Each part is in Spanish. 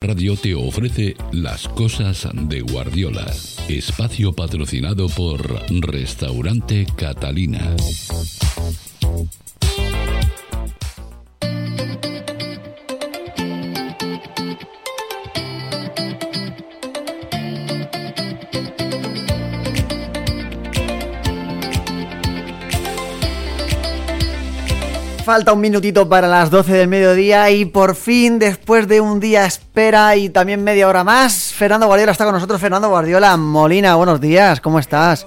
Radio te ofrece Las Cosas de Guardiola, espacio patrocinado por Restaurante Catalina. Falta un minutito para las 12 del mediodía y por fin, después de un día espera y también media hora más, Fernando Guardiola está con nosotros. Fernando Guardiola, Molina, buenos días, ¿cómo estás?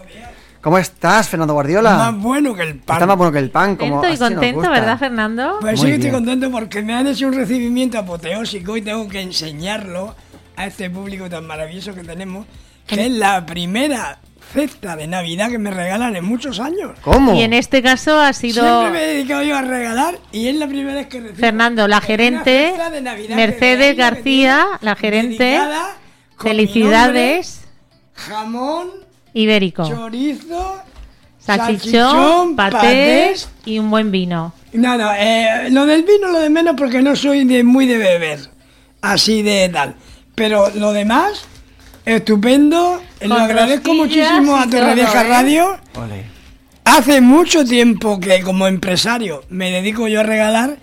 ¿Cómo estás, Fernando Guardiola? Más bueno que el pan. Está más bueno que el pan, como Contento y así nos contento. ¿verdad, Fernando? Pues Muy sí, estoy contento porque me han hecho un recibimiento apoteósico y tengo que enseñarlo a este público tan maravilloso que tenemos, que es la primera cesta de Navidad que me regalan en muchos años. ¿Cómo? Y en este caso ha sido Siempre me he dedicado yo a regalar y es la primera vez que recibo Fernando, la gerente, cesta de Navidad que Mercedes García, tiene la gerente. Felicidades, nombre, jamón, Ibérico. chorizo, Salchichón, patés patés. y un buen vino. No, no, eh, lo del vino lo de menos porque no soy de muy de beber, así de tal. Pero lo demás, estupendo. Lo agradezco muchísimo a Torrevieja todo, ¿eh? Radio. Ole. Hace mucho tiempo que como empresario me dedico yo a regalar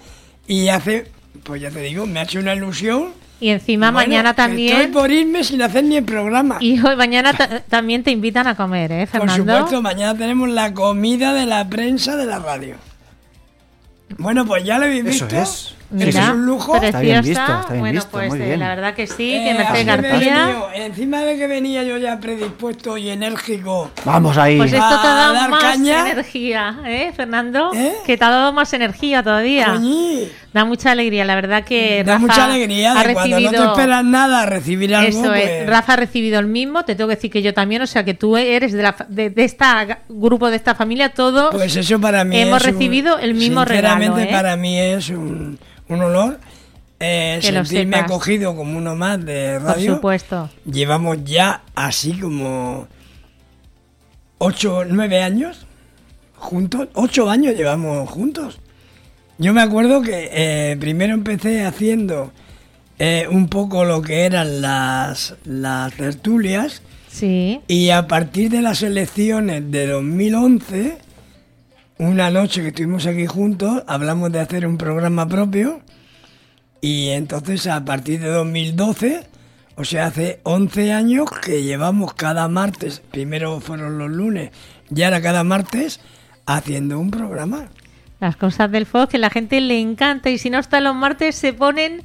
y hace, pues ya te digo, me ha hecho una ilusión. Y encima Bueno, mañana que Estoy también. por irme sin hacer ni el programa. Y hoy mañana ta- también te invitan a comer, ¿eh, Por Fernando? supuesto, mañana tenemos la comida de la prensa de la radio. Bueno, pues ya lo habéis Eso visto. es. Eso Mira, es un lujo. preciosa. Está bien visto, está bien bueno, visto, pues muy eh, bien. la verdad que sí, Eh, que Mercedes García. venido, encima de que venía yo ya predispuesto y enérgico. Vamos ahí. Pues esto te ha A dado más caña. energía, ¿eh, Fernando? ¿Eh? Que te ha dado más energía todavía. Coñi, Da mucha alegría, la verdad que da Rafa mucha alegría ha de cuando no te recibido- esperas nada recibir algo. Eso pues, es, Rafa ha recibido el mismo, te tengo que decir que yo también, o sea que tú eres de, la, fa- de, de esta grupo de esta familia, todos Pues eso para mí hemos es un- recibido el mismo regalo. Sinceramente ¿eh? para mí es un, un honor eh, Que sentirme acogido como uno más de Por radio. supuesto. Llevamos ya así como 8, 9 años juntos. 8 años llevamos juntos. Yo me acuerdo que eh, primero empecé haciendo eh, un poco lo que eran las, las tertulias Sí. y a partir de las elecciones de 2011, una noche que estuvimos aquí juntos, hablamos de hacer un programa propio y entonces a partir de 2012, o sea, hace 11 años que llevamos cada martes, primero fueron los lunes, y ahora cada martes, haciendo un programa. Las cosas del Fox que la gente le encanta y si no está los martes se ponen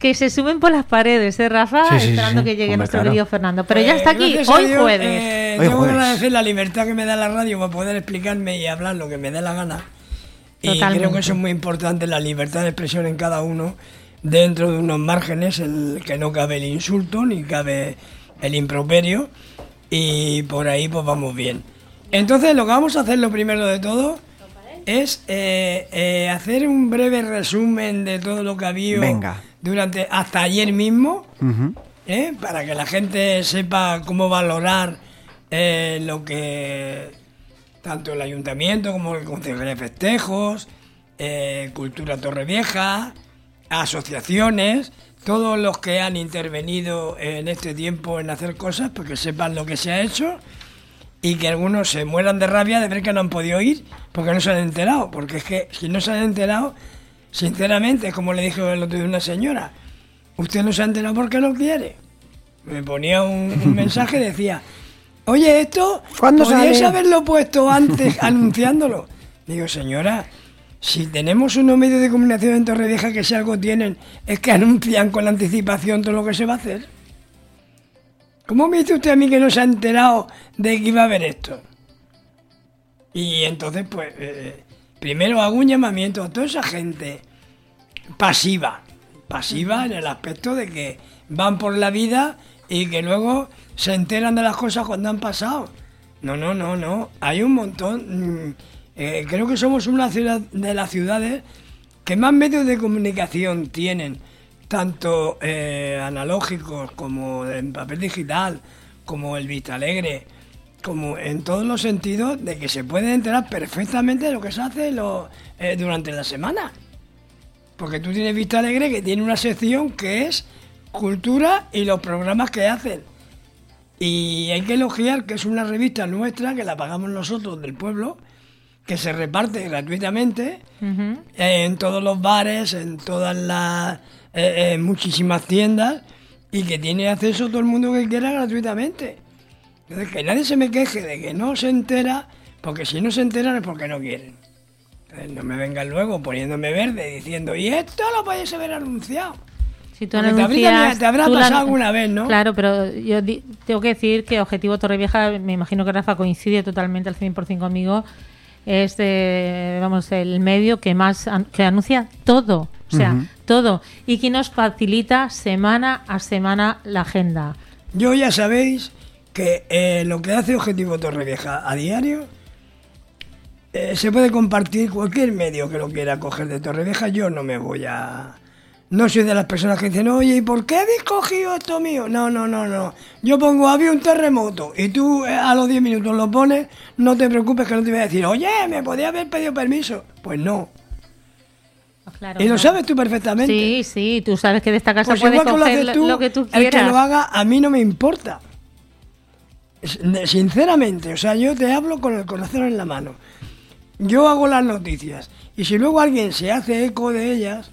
que se suben por las paredes, ¿eh, Rafa? Sí, sí, Esperando sí. que llegue Hombre, nuestro claro. querido Fernando. Pero ya está aquí, hoy Dios, jueves. eh, Hoy tengo que jueves. agradecer la libertad que me da la radio para poder explicarme y hablar lo que me dé la gana. Y Totalmente. creo que eso es muy importante, la libertad de expresión en cada uno, dentro de unos márgenes en el que no cabe el insulto ni cabe el improperio. Y por ahí pues vamos bien. Entonces lo que vamos a hacer lo primero de todo es eh, eh, hacer un breve resumen de todo lo que ha habido Venga. Durante hasta ayer mismo. ¿eh? para que la gente sepa cómo valorar eh, lo que tanto el ayuntamiento como el Consejo de Festejos, eh, Cultura Torrevieja, asociaciones, todos los que han intervenido en este tiempo en hacer cosas, porque sepan lo que se ha hecho y que algunos se mueran de rabia de ver que no han podido ir porque no se han enterado, porque es que si no se han enterado, sinceramente, como le dijo el otro día una señora, usted no se ha enterado porque no quiere. Me ponía un, un mensaje y decía, oye, esto ¿Cuándo podríais haberlo puesto antes anunciándolo. Digo, señora, si tenemos unos medios de comunicación en Torrevieja que si algo tienen es que anuncian con anticipación todo lo que se va a hacer. ¿Cómo me dice usted a mí que no se ha enterado de que iba a haber esto? Y entonces, pues, eh, primero hago un llamamiento a toda esa gente pasiva, pasiva en el aspecto de que van por la vida y que luego se enteran de las cosas cuando han pasado. No, no, no, no. Hay un montón. mm, eh, creo que somos una ciudad de las ciudades que más medios de comunicación tienen, tanto eh, analógicos como en papel digital, como el Vista Alegre, como en todos los sentidos de que se puede enterar perfectamente de lo que se hace lo- eh, durante la semana. Porque tú tienes Vista Alegre que tiene una sección que es cultura y los programas que hacen. Y hay que elogiar que es una revista nuestra, que la pagamos nosotros del pueblo, que se reparte gratuitamente Ujú. en todos los bares, en todas las eh, en muchísimas tiendas y que tiene acceso todo el mundo que quiera gratuitamente. Entonces que nadie se me queje de que no se entera, porque si no se enteran es porque no quieren. Entonces no me vengan luego poniéndome verde diciendo, y esto lo podéis haber anunciado. Si tú te anuncias, habrá- te habrá tú la- pasado alguna vez, ¿no? Claro, pero yo di- tengo que decir que Objetivo Torrevieja, me imagino que Rafa coincide totalmente al 100% conmigo, es de, vamos, el medio que más an- que anuncia todo, o sea, todo, y que nos facilita semana a semana la agenda. Yo ya sabéis que eh, lo que hace Objetivo Torrevieja a diario eh, se puede compartir cualquier medio que lo quiera coger de Torrevieja. Yo no me voy a... No soy de las personas que dicen, oye, ¿y por qué habéis cogido esto mío? No, no, no, no. Yo pongo, había un terremoto y tú eh, a los 10 minutos lo pones, no te preocupes que no te voy a decir, oye, ¿me podía haber pedido permiso? Pues no. Claro, Y lo no. sabes tú perfectamente. Sí, sí, tú sabes que de esta casa Pues puedes lo coger haces lo, tú, lo que tú el que quieras. lo haga a mí no me importa. Sinceramente, o sea, yo te hablo con el corazón en la mano. Yo hago las noticias y si luego alguien se hace eco de ellas,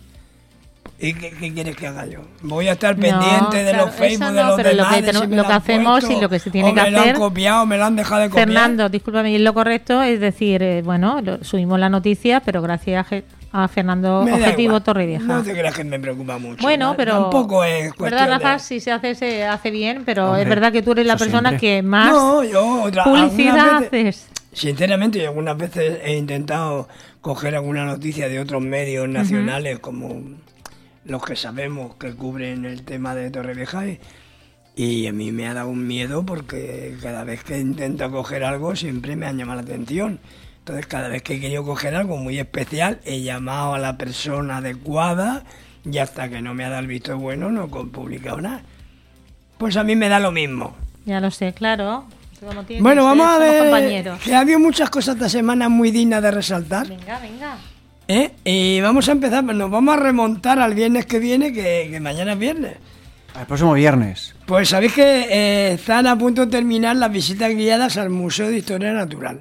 ¿y qué, qué quieres que haga yo? Voy a estar No, pendiente de claro, los Facebook de no, los pero lo demás, que de si lo lo que hacemos y lo que se tiene que me lo hacer- han copiado, me lo han dejado de copiar. Fernando, discúlpame, y lo correcto es decir, eh, bueno, lo- subimos la noticia, pero gracias a, a Fernando Me Objetivo. Torrevieja. No te creas que me preocupa mucho. Bueno, ¿no? pero Tampoco es cuestión ¿Verdad, Rafa? de- Si se hace, se hace bien, pero Hombre, es verdad que tú eres la persona siempre. que más No, yo otra, publicidad veces- haces. Sinceramente, yo algunas veces he intentado coger alguna noticia de otros medios nacionales, como los que sabemos que cubren el tema de Torrevieja, y, y a mí me ha dado un miedo porque cada vez que intento coger algo siempre me han llamado la atención. Entonces, cada vez que he querido coger algo muy especial, he llamado a la persona adecuada y hasta que no me ha dado el visto bueno no he publicado nada. Pues a mí me da lo mismo. Ya lo sé, claro. Bueno, que ser, vamos a ver. compañeros. Que ha habido muchas cosas esta semana muy dignas de resaltar. Venga, venga. ¿eh? Y vamos a empezar, pues nos vamos a remontar al viernes que viene, que, que mañana es viernes. El próximo viernes. Pues sabéis que eh, están a punto de terminar las visitas guiadas al Museo de Historia Natural.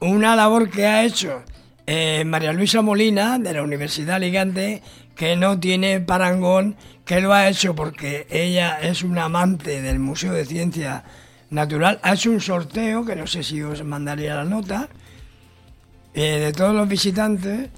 Una labor que ha hecho eh, María Luisa Molina, de la Universidad de Alicante, que no tiene parangón, que lo ha hecho porque ella es una amante del Museo de Ciencia Natural. Ha hecho un sorteo, que no sé si os mandaría la nota, eh, de todos los visitantes,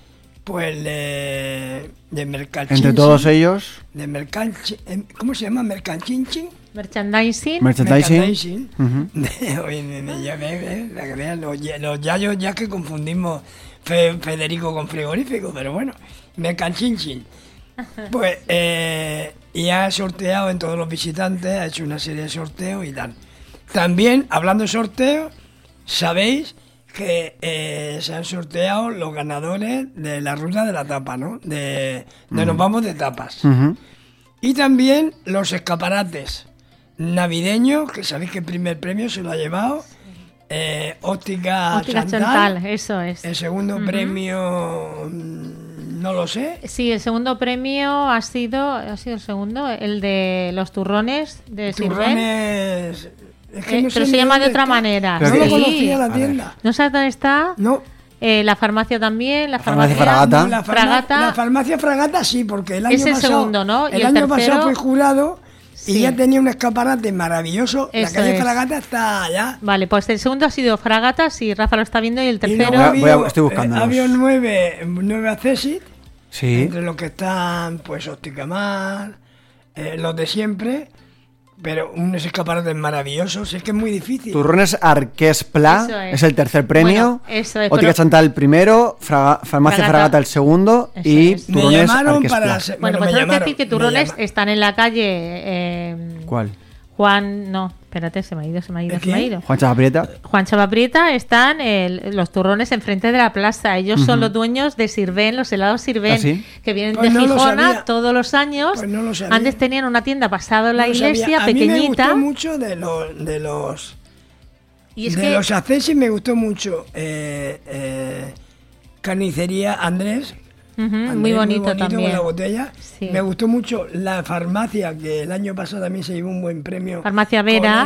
pues de, de Mercachinchi. Entre todos ellos, De em, ¿Cómo se llama? Mercanchinchi. Merchandising. merchandising. Oye, ya la los, ya- los yayos ya que confundimos Fe- Federico con frigorífico, pero bueno, Mercanchinchi. Pues, eh, y ha sorteado en todos los visitantes, ha hecho una serie de sorteos y tal. También, hablando de sorteos, sabéis que eh, se han sorteado los ganadores de la ruta de la tapa, ¿no? De, de Nos vamos de tapas. Y también los escaparates navideños, que sabéis que el primer premio se lo ha llevado eh, Óptica, Óptica Chantal. Chantal, eso es. El segundo premio mm, no lo sé. Sí, el segundo premio ha sido, ha sido el segundo, el de los turrones de. Turrones... es que Eh, no sé pero se llama de otra está. manera. Pero No lo que- conocía la tienda. ¿No sabes dónde está? No. Eh, la farmacia también, la, farmacia farmacia, Fragata. La, farma- Fragata. la farmacia Fragata sí, porque el año Es el pasado, segundo, ¿no? Y el, el año pasado fue jurado y Sí. ya tenía un escaparate maravilloso. la calle es. Fragata está allá. Vale, pues el segundo ha sido Fragata, si Rafa lo está viendo, y el Y tercero... luego ha Voy a- estoy buscándolos. eh, ha habido nueve, nueve accesit, Sí. entre los que están, pues, Opticamar, eh, los de siempre, pero unos escaparates maravillosos, es que es muy difícil. Turrones Arqués Pla es. es. el tercer premio. Bueno, eso es, Óptica pero- Chantal el primero. Fraga- Farmacia Fragata. Fragata el segundo. Eso y es. Turrones Arqués. Pla. Bueno, me pues tengo que decir que turrones están en la calle... eh, ¿Cuál? Juan... No, espérate, se me ha ido, se me ha ido, ¿De se me ha ido. Juan Chavaprieta. Juan Chavaprieta están el- los turrones enfrente de la plaza. Ellos son los dueños de Sirven, los helados Sirven, ¿Ah, sí? que vienen Pues de no Gijona todos los años. Pues no lo sabía. Antes tenían una tienda pasado en la no iglesia, A mí me pequeñita. gustó mucho de los... De los y es de que los accesis me gustó mucho eh, eh, Carnicería Andrés, Andrés, muy bonito con también. la botella. Sí. Me gustó mucho la farmacia, que el año pasado también se llevó un buen premio. Farmacia con Vera,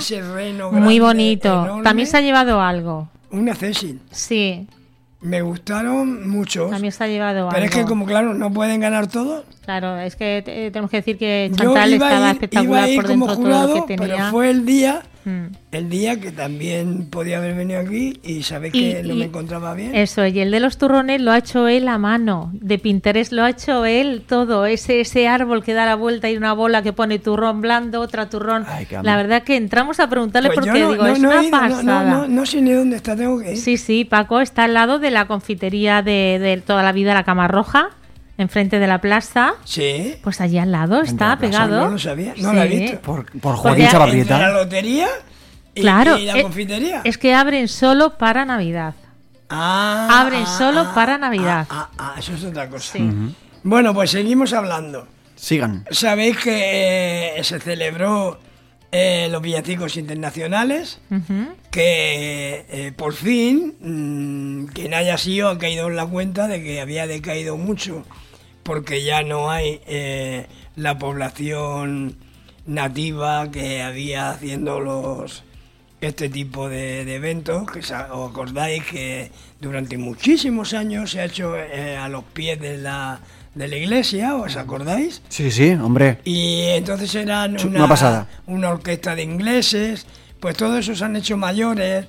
muy bonito. enorme. También se ha llevado algo. Una Cecil. Sí, Me gustaron muchos. también se ha llevado Pero es que como claro, no pueden ganar todos. Claro, es que eh, tenemos que decir que Chantal estaba a ir, iba espectacular a ir por como dentro todo lo jurado, que pero tenía. fue el día, Mm. el día que también podía haber venido aquí y sabéis Y- que no y- me encontraba bien. Eso, y el de los turrones lo ha hecho él a mano. De Pinterest lo ha hecho él todo. Ese, ese árbol que da la vuelta y una bola que pone turrón blando, otra turrón. Ay, la verdad que entramos a preguntarle Pues porque no, digo, no- es no una ido, no- pasada. no, no, no sé ni dónde está, tengo que ir. Sí, sí, Paco está al lado de la confitería de, de toda la vida, la Cama Roja, enfrente de la plaza. Sí. Pues allí al lado está la pegado. No lo sabía, no la he visto. Por, por Joaquín Entre la lotería y, Claro, y la eh, confitería. Es que abren solo para Navidad. Ah, abren ah, solo ah, para Navidad. Ah, ah, ah, eso es otra cosa. Sí. Bueno, pues seguimos hablando. Sigan. Sabéis que eh, se celebró eh, los villancicos internacionales, que eh, por fin mm, quien haya sido ha caído en la cuenta de que había decaído mucho, porque ya no hay eh, la población nativa que había haciendo los este tipo de, de eventos, que os acordáis que durante muchísimos años se ha hecho eh, a los pies de la, de la iglesia, ¿os acordáis? Sí, sí, hombre. Y entonces eran una, una pasada. una orquesta de ingleses, pues todos esos han hecho mayores,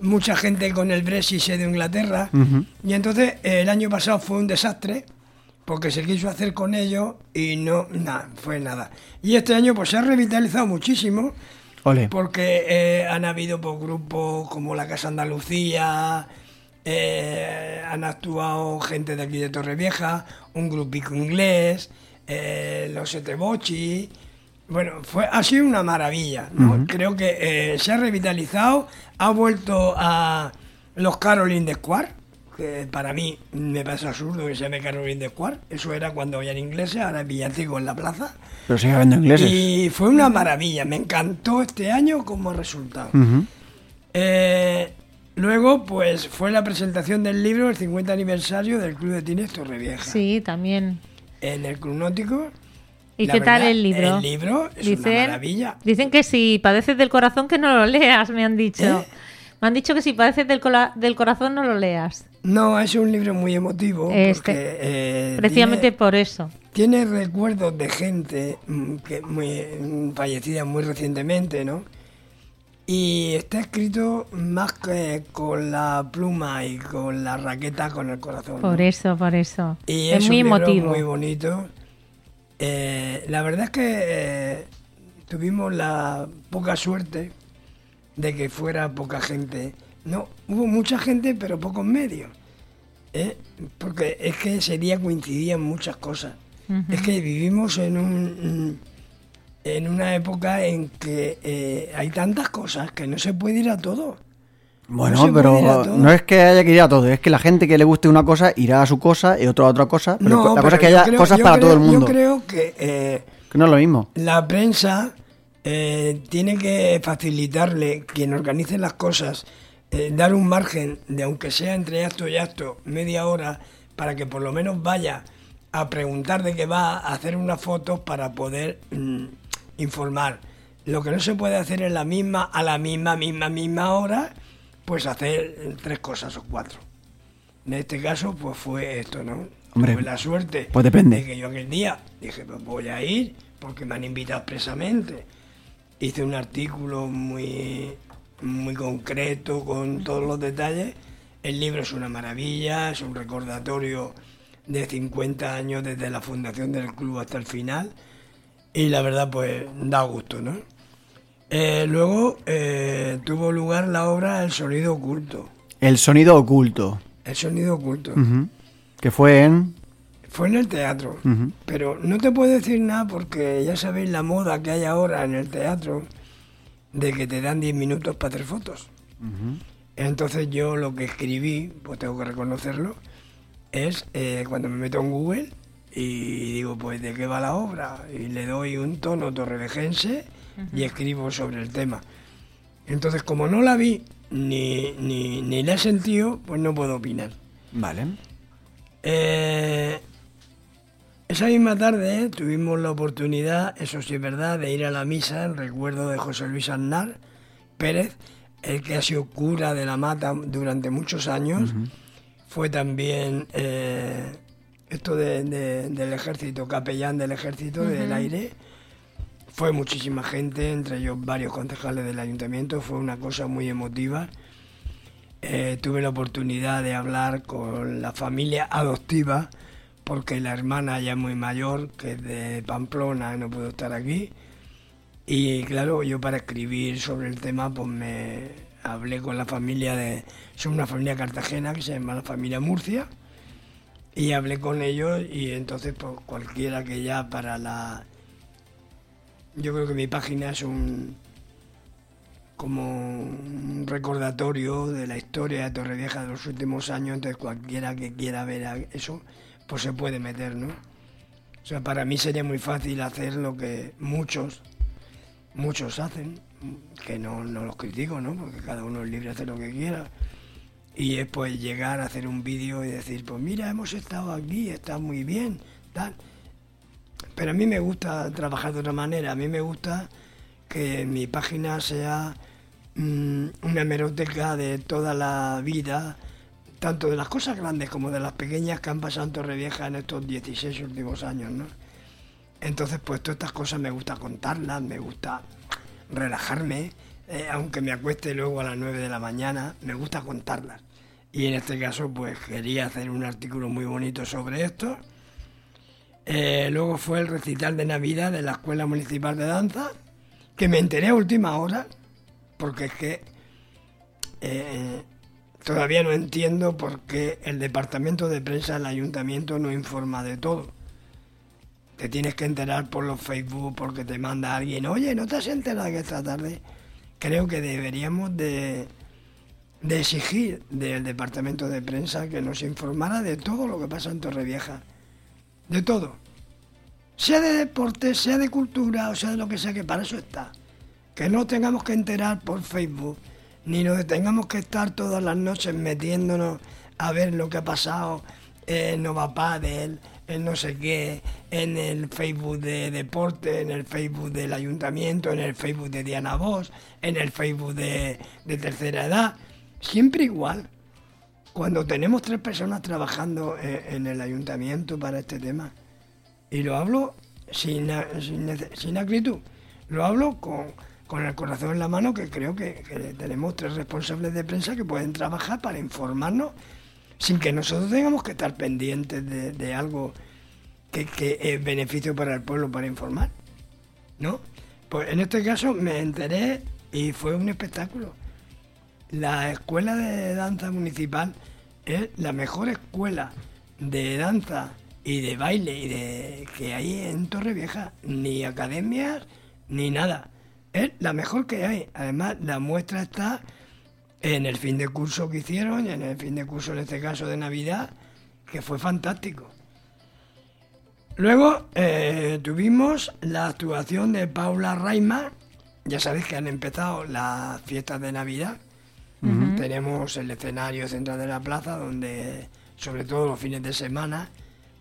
mucha gente con el Brexit se de Inglaterra, y entonces el año pasado fue un desastre, porque se quiso hacer con ellos y no, nada, fue nada. Y este año pues se ha revitalizado muchísimo, Ole. porque eh, han habido pues, grupos como la Casa Andalucía, eh, han actuado gente de aquí de Torrevieja, un grupico inglés, eh, los Etebochi. Bueno, fue, ha sido una maravilla. ¿no? Creo que se ha revitalizado, ha vuelto a los Caroline de Square, que para mí me parece absurdo que se llame Caroline de Square. Eso era cuando habían ingleses, ahora es villancico en la plaza. Pero sigue habiendo ingleses. Y fue una maravilla, me encantó este año como resultado. Eh, luego, pues fue la presentación del libro, el 50 aniversario del Club de Tines Torrevieja. Sí, también. En el Club Náutico. ¿Y La qué tal el libro? El libro es una maravilla. Dicen que si padeces del corazón que no lo leas, me han dicho. ¿Eh? Me han dicho que si padeces del corazón no lo leas. No, es un libro muy emotivo. Este, porque, eh, Precisamente tiene, por eso. tiene recuerdos de gente mm, que muy mm, fallecida muy recientemente, ¿no? Y está escrito más que con la pluma y con la raqueta con el corazón. ¿no? Por eso, por eso. Y es, es, muy un libro emotivo. muy bonito. Eh, la verdad es que eh, tuvimos la poca suerte de que fuera poca gente. No, hubo mucha gente, pero pocos medios. ¿Eh? Porque es que ese día coincidían muchas cosas. Es que vivimos en un en una época en que eh, hay tantas cosas que no se puede ir a todo. Bueno, No pero no es que haya que ir a todo, es que la gente que le guste una cosa irá a su cosa y otro a otra cosa. Pero No, la cosa es que haya creo- cosas para creo- todo el mundo. Yo creo que eh, Que no es lo mismo. La prensa eh, tiene que facilitarle, quien organice las cosas, eh, dar un margen de, aunque sea entre acto y acto, media hora, para que por lo menos vaya a preguntar de qué va, a hacer unas fotos para poder mm, informar. Lo que no se puede hacer en la misma, a la misma, misma, misma hora, pues hacer tres cosas o cuatro. En este caso, pues fue esto, ¿no? Hombre, Tuve la suerte pues depende. de que yo aquel día dije, pues voy a ir porque me han invitado expresamente. Hice un artículo muy, muy concreto con todos los detalles. El libro es una maravilla, es un recordatorio de 50 años desde la fundación del club hasta el final. Y la verdad, pues da gusto, ¿no? Eh, luego eh, tuvo lugar la obra El sonido oculto. El sonido oculto. El sonido oculto. Ujú. Que fue en. Fue en el teatro, pero no te puedo decir nada porque ya sabéis la moda que hay ahora en el teatro de que te dan 10 minutos para hacer fotos. Entonces yo lo que escribí, pues tengo que reconocerlo, es eh, cuando me meto en Google y digo, pues de qué va la obra, y le doy un tono torrevejense y escribo sobre el tema. Entonces como no la vi ni, ni, ni la he sentido, pues no puedo opinar. Vale. Eh, Esa misma tarde tuvimos la oportunidad, eso sí es verdad, de ir a la misa en recuerdo de José Luis Aznar Pérez, el que ha sido cura de la mata durante muchos años. Fue también eh, esto de- de- del ejército, capellán del ejército del aire. Fue muchísima gente, entre ellos varios concejales del ayuntamiento. Fue una cosa muy emotiva. Eh, tuve la oportunidad de hablar con la familia adoptiva, porque la hermana ya es muy mayor, que es de Pamplona no pudo estar aquí. Y claro, yo para escribir sobre el tema, pues me hablé con la familia de. Son una familia cartagena que se llama la familia Murcia. Y hablé con ellos y entonces, pues cualquiera que ya para la. Yo creo que mi página es un. como un recordatorio de la historia de Torrevieja de los últimos años, entonces cualquiera que quiera ver eso, pues se puede meter, ¿no? O sea, para mí sería muy fácil hacer lo que muchos, muchos hacen, que no, no los critico, ¿no? Porque cada uno es libre de hacer lo que quiera. Y es pues llegar a hacer un vídeo y decir, pues mira, hemos estado aquí, está muy bien, tal. Pero a mí me gusta trabajar de otra manera, a mí me gusta que mi página sea mm, una hemeroteca de toda la vida, tanto de las cosas grandes como de las pequeñas que han pasado en Torrevieja en estos 16 últimos años, ¿no? Entonces, pues todas estas cosas me gusta contarlas, me gusta relajarme, eh, aunque me acueste luego a las 9 de la mañana, me gusta contarlas. Y en este caso, pues quería hacer un artículo muy bonito sobre esto. Eh, luego fue el recital de Navidad de la Escuela Municipal de Danza, que me enteré a última hora, porque es que eh, todavía no entiendo por qué el departamento de prensa del ayuntamiento no informa de todo. Te tienes que enterar por los Facebook, porque te manda alguien, oye, ¿no te has enterado que esta tarde? Creo que deberíamos de, exigir del departamento de prensa que nos informara de todo lo que pasa en Torrevieja. De todo. Sea de deporte, sea de cultura, o sea de lo que sea, que para eso está. Que no tengamos que enterar por Facebook, ni nos tengamos que estar todas las noches metiéndonos a ver lo que ha pasado en Nova Padel, en no sé qué, en el Facebook de deporte, en el Facebook del ayuntamiento, en el Facebook de Diana Vos, en el Facebook de, de tercera edad. Siempre igual. Cuando tenemos tres personas trabajando eh, en el ayuntamiento para este tema, y lo hablo sin, sin, sin acritud, lo hablo con, con el corazón en la mano, que creo que, tenemos tres responsables de prensa que pueden trabajar para informarnos sin que nosotros tengamos que estar pendientes de, de algo que, que es beneficio para el pueblo para informar. ¿No? Pues en este caso me enteré y fue un espectáculo. La escuela de danza municipal es la mejor escuela de danza y de baile y de que hay en Torrevieja, ni academias ni nada. Es la mejor que hay. Además, la muestra está en el fin de curso que hicieron, y en el fin de curso en este caso de Navidad, que fue fantástico. Luego eh, tuvimos la actuación de Paula Raima. Ya sabéis que han empezado las fiestas de Navidad. Tenemos el escenario central de la plaza, donde sobre todo los fines de semana,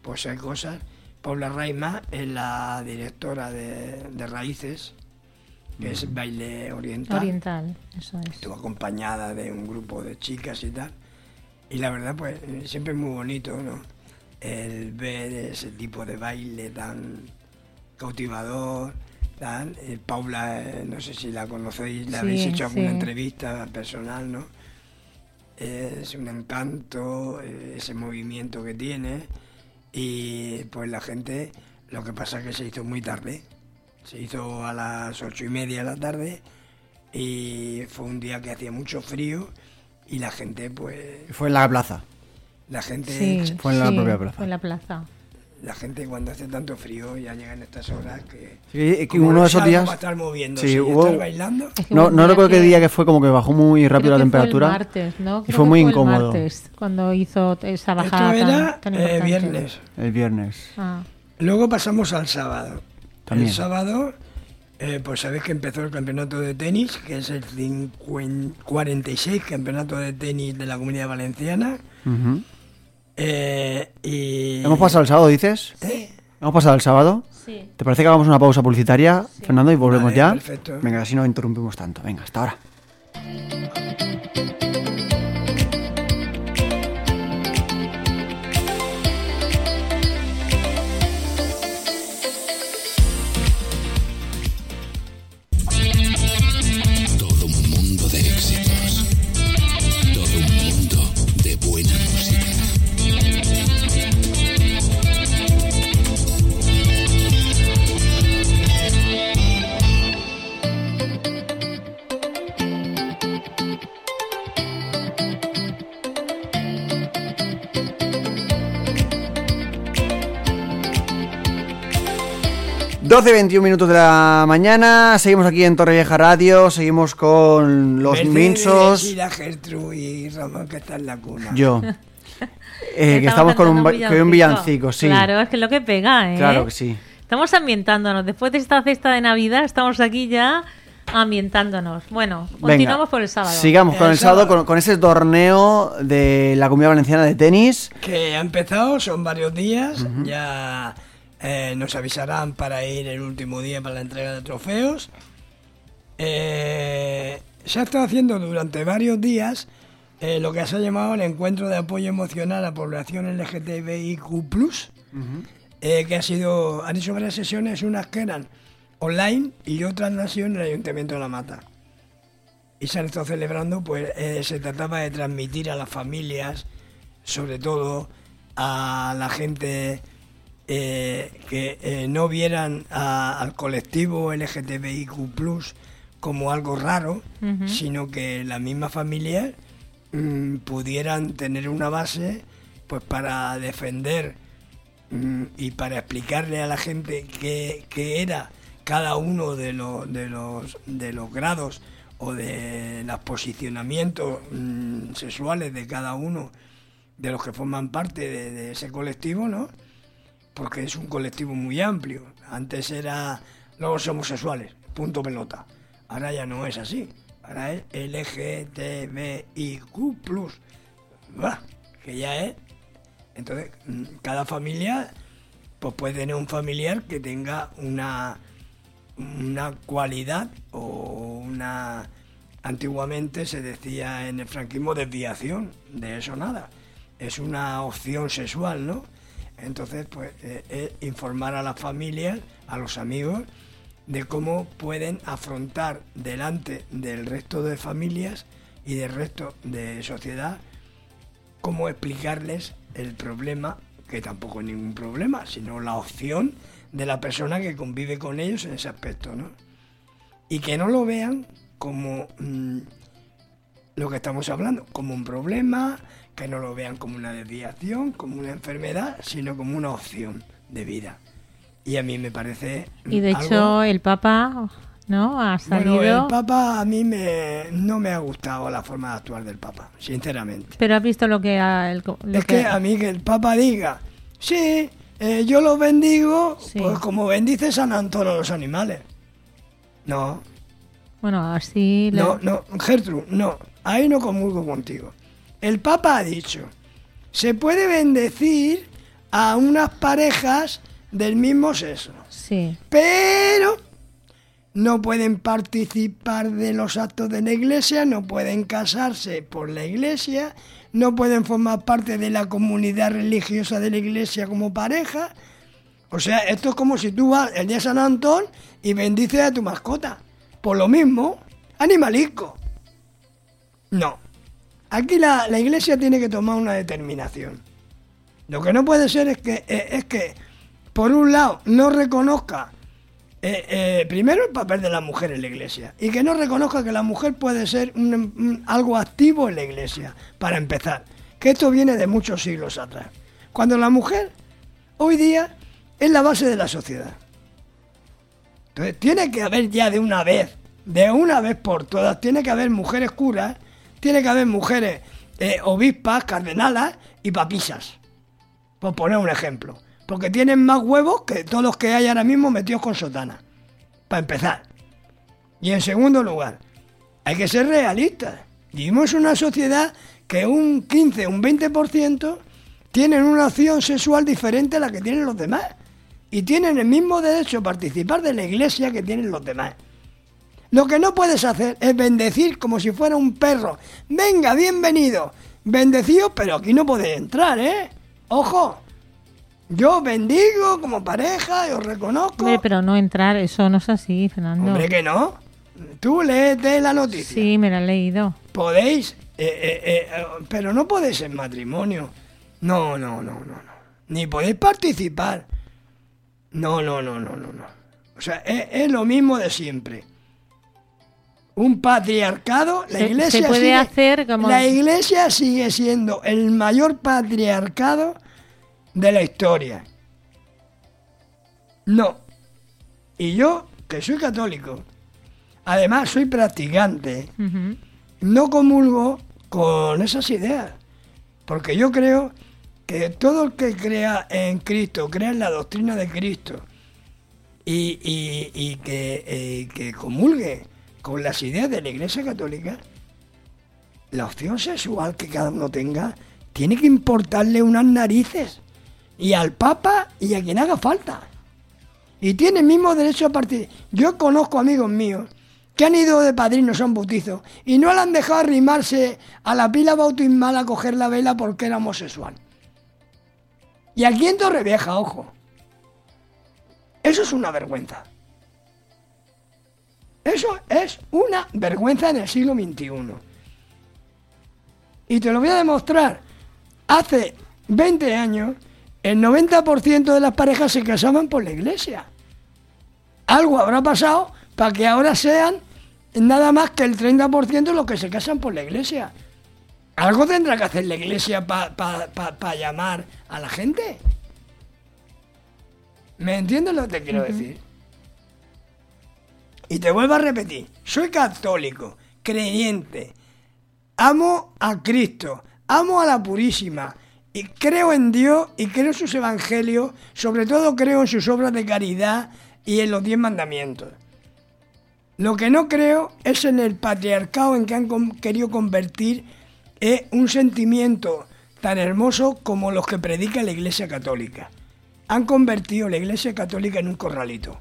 pues hay cosas. Paula Raima es la directora de, de Raíces, que es baile oriental. Oriental, eso es. Estuvo acompañada de un grupo de chicas y tal. Y la verdad, pues eh, siempre es muy bonito, ¿no? El ver ese tipo de baile tan cautivador, tal. Eh, Paula, eh, no sé si la conocéis, Sí, habéis hecho alguna sí. entrevista personal, ¿no? Es un encanto ese movimiento que tiene. Y pues la gente, lo que pasa es que se hizo muy tarde. Se hizo a las ocho y media de la tarde y fue un día que hacía mucho frío y la gente pues Fue en la plaza. la gente Sí, Fue en la sí, propia plaza. Fue en la plaza. la gente cuando hace tanto frío ya llegan estas horas que Sí, es que uno no de esos días. para estar moviéndose Sí, y hubo- estar bailando Es que No, no recuerdo qué que- día que fue como que bajó muy rápido la que fue el temperatura. martes, ¿no? y fue que muy el incómodo. martes, cuando hizo esa esto bajada era tan eh, viernes El viernes. Ah, luego pasamos al sábado También. el sábado eh, pues sabéis que empezó el campeonato de tenis que es el 50 46 campeonato de tenis de la comunidad valenciana. Eh, y Hemos pasado el sábado, dices. ¿Eh? Hemos pasado el sábado. Sí. ¿Te parece que hagamos una pausa publicitaria, Fernando, y volvemos Vale, ya? perfecto. Venga, así no interrumpimos tanto. Venga, hasta ahora. 12, 21 minutos de la mañana, seguimos aquí en Torrevieja Radio, seguimos con los Mercedes minsos. Y la Gertrude y está en la cuna. Yo. Eh, que estamos con un, villancico. Claro, es que es lo que pega, ¿eh? Claro que sí. Estamos ambientándonos. Después de esta cesta de Navidad, estamos aquí ya ambientándonos. Bueno, continuamos por el sábado. Sigamos con el, sábado. Con, ese torneo de la Comunidad Valenciana de tenis. Que ha empezado, son varios días. Ya eh, nos avisarán para ir el último día para la entrega de trofeos. Eh, se ha estado haciendo durante varios días eh, lo que se ha llamado el encuentro de apoyo emocional a la población LGTBIQ+, eh, que ha sido, han hecho varias sesiones, unas que eran online y otras sido en el Ayuntamiento de La Mata. Y se han estado celebrando, pues eh, se trataba de transmitir a las familias, sobre todo a la gente eh, que eh, no vieran a- al colectivo LGTBIQ como algo raro, sino que las mismas familias mm, pudieran tener una base pues para defender mm, y para explicarle a la gente qué, qué era cada uno de los, de los, de los grados o de los posicionamientos mm, sexuales de cada uno de los que forman parte de, de ese colectivo, ¿no? Porque es un colectivo muy amplio. Antes era los homosexuales, punto pelota. Ahora ya no es así. Ahora es LGTBIQ+. Bah, que ya es. Entonces, mm, cada familia pues puede tener un familiar que tenga una, una cualidad o una... Antiguamente se decía en el franquismo desviación, de eso nada. Es una opción sexual, ¿no? Entonces, pues, eh, es informar a las familias, a los amigos, de cómo pueden afrontar delante del resto de familias y del resto de sociedad, cómo explicarles el problema, que tampoco es ningún problema, sino la opción de la persona que convive con ellos en ese aspecto, ¿no? Y que no lo vean como mm, lo que estamos hablando, como un problema, que no lo vean como una desviación, como una enfermedad, sino como una opción de vida. Y a mí me parece... Y de algo- hecho, el Papa, ¿no? Ha salido. Bueno, el Papa a mí me, no me ha gustado la forma de actuar del Papa, sinceramente. Pero has visto lo que ha. el- lo es que a mí que el Papa diga, sí, eh, yo los bendigo, Sí. pues como bendice San Antonio los animales. No, Bueno, así. no, no, Gertrude, no, ahí no comulgo contigo. El Papa ha dicho, se puede bendecir a unas parejas del mismo sexo. Sí. pero no pueden participar de los actos de la iglesia, no pueden casarse por la iglesia, no pueden formar parte de la comunidad religiosa de la iglesia como pareja. O sea, esto es como si tú vas el día de San Antón y bendices a tu mascota. Por lo mismo, animalisco. No. Aquí la, iglesia tiene que tomar una determinación. Lo que no puede ser es que, eh, es que por un lado, no reconozca eh, eh, primero el papel de la mujer en la iglesia y que no reconozca que la mujer puede ser un- algo activo en la iglesia, para empezar. Que esto viene de muchos siglos atrás. Cuando la mujer hoy día es la base de la sociedad. Entonces, tiene que haber ya de una vez, de una vez por todas, tiene que haber mujeres curas, tiene que haber mujeres eh, obispas, cardenalas y papisas. Por poner un ejemplo. Porque tienen más huevos que todos los que hay ahora mismo metidos con sotana. Para empezar. Y en segundo lugar, hay que ser realistas. Vivimos en una sociedad que un 15, un 20% tienen una opción sexual diferente a la que tienen los demás. y tienen el mismo derecho a participar de la iglesia que tienen los demás. Lo que no puedes hacer es bendecir como si fuera un perro. Venga, bienvenido. Bendecido, pero aquí no podéis entrar, ¿eh? Ojo. Yo bendigo como pareja y os reconozco. Hombre, pero no entrar, eso no es así, Fernando. Hombre, que no. Tú léete la noticia. Sí, me la he leído. Podéis, eh, eh, eh, eh, pero no podéis en matrimonio. No, no, no, no, no. Ni podéis participar. No, no, no, no, no, no. O sea, es, es lo mismo de siempre. Un patriarcado, la Se- iglesia se puede sigue- hacer como- la iglesia sigue siendo el mayor patriarcado de la historia. No. Y yo, que soy católico, además soy practicante, no comulgo con esas ideas. Porque yo creo que todo el que crea en Cristo, crea en la doctrina de Cristo y, y- y que, eh, que comulgue con las ideas de la Iglesia Católica, la opción sexual que cada uno tenga tiene que importarle unas narices. Y al Papa y a quien haga falta. Y tiene el mismo derecho a partir. Yo conozco amigos míos que han ido de padrinos a un bautizo y no le han dejado arrimarse a la pila bautismal a coger la vela porque era homosexual. Y aquí en Torrevieja, ojo. Eso es una vergüenza. Eso es una vergüenza en el siglo XXI. Y te lo voy a demostrar. Hace 20 años, el 90% de las parejas se casaban por la iglesia. Algo habrá pasado para que ahora sean nada más que el 30% los que se casan por la iglesia. Algo tendrá que hacer la iglesia para llamar a la gente. ¿Me entiendes lo que te quiero decir? Y te vuelvo a repetir, soy católico, creyente, amo a Cristo, amo a la Purísima, y creo en Dios y creo en sus evangelios, sobre todo creo en sus obras de caridad y en los diez mandamientos. Lo que no creo es en el patriarcado en que han querido convertir eh, un sentimiento tan hermoso como los que predica la Iglesia Católica. Han convertido la Iglesia Católica en un corralito.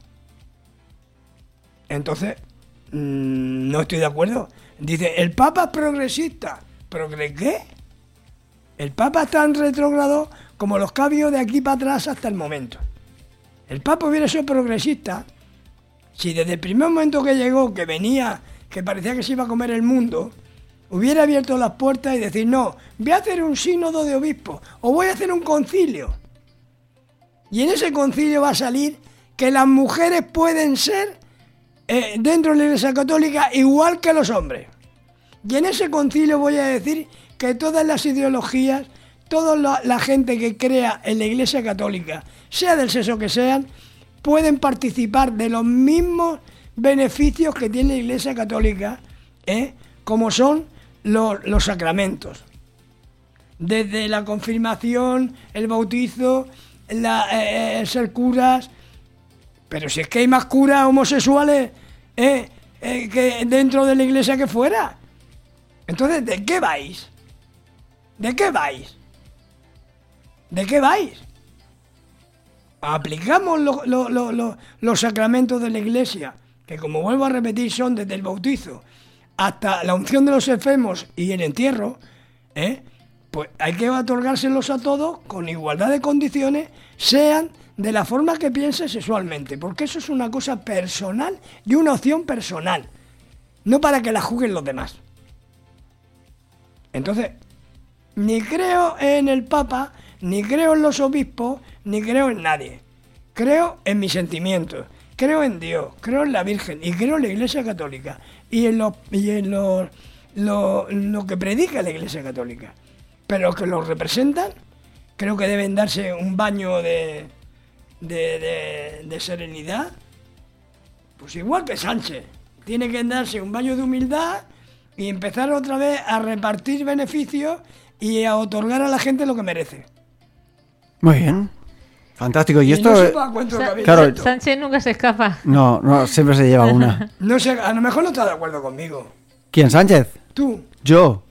Entonces, mm, no estoy de acuerdo. Dice, el Papa es progresista. ¿Pero de qué? El Papa es tan retrógrado como los cabios de aquí para atrás hasta el momento. El Papa hubiera sido progresista si desde el primer momento que llegó, que venía, que parecía que se iba a comer el mundo, hubiera abierto las puertas y decir, no, voy a hacer un sínodo de obispos o voy a hacer un concilio. Y en ese concilio va a salir que las mujeres pueden ser eh, dentro de la Iglesia Católica igual que los hombres. Y en ese concilio voy a decir que todas las ideologías, toda la, gente que crea en la Iglesia Católica, sea del sexo que sean, pueden participar de los mismos beneficios que tiene la Iglesia Católica, ¿eh? como son los, sacramentos. Desde la confirmación, el bautizo, la, eh, el ser curas. Pero si es que hay más curas homosexuales ¿eh? Eh, que dentro de la iglesia que fuera. Entonces, ¿de qué vais? ¿De qué vais? ¿De qué vais? Aplicamos lo- lo- lo- lo- los sacramentos de la iglesia, que como vuelvo a repetir son desde el bautizo hasta la unción de los enfermos y el entierro, ¿eh? pues hay que otorgárselos a todos con igualdad de condiciones, sean de la forma que piensen sexualmente, porque eso es una cosa personal y una opción personal, no para que la juzguen los demás. Entonces, ni creo en el Papa, ni creo en los obispos, ni creo en nadie. Creo en mis sentimientos, creo en Dios, creo en la Virgen y creo en la Iglesia Católica y en lo, y en lo, lo- lo que predica la Iglesia Católica. Pero los que los representan, creo que deben darse un baño de, de, de- de serenidad. Pues igual que Sánchez, tiene que darse un baño de humildad y empezar otra vez a repartir beneficios y a otorgar a la gente lo que merece. Muy bien. Fantástico. Y Y esto. no Sa- Claro. Sánchez nunca se escapa. No, no, siempre se lleva una. No sé, a lo mejor no estás de acuerdo conmigo. ¿Quién, Sánchez? Tú, Yo.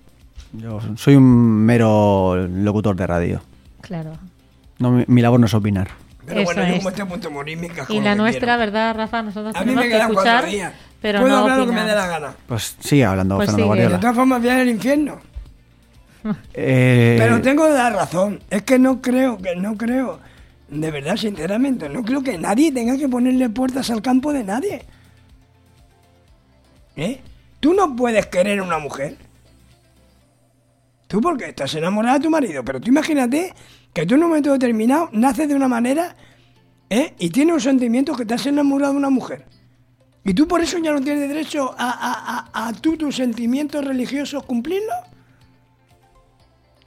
Yo soy un mero locutor de radio. Claro. No, mi, mi labor no es opinar. Pero Eso bueno, yo es. como este punto morir me casco Y la nuestra, quiero. ¿verdad, Rafa? Nosotros A mí tenemos me que escuchar, días. pero Puedo no hablar lo que me dé la gana. Pues sigue hablando Pues Fernando sigue. De todas formas, voy al infierno. Eh, Pero tengo la razón. Es que no creo, que no creo. De verdad, sinceramente, no creo que nadie tenga que ponerle puertas al campo de nadie. ¿Eh? Tú no puedes querer a una mujer. Tú porque estás enamorada de tu marido, pero tú imagínate que tú en un momento determinado naces de una manera ¿eh? y tienes un sentimiento que te has enamorado de una mujer. Y tú por eso ya no tienes derecho a, a, a, a tú tus sentimientos religiosos cumplirlos.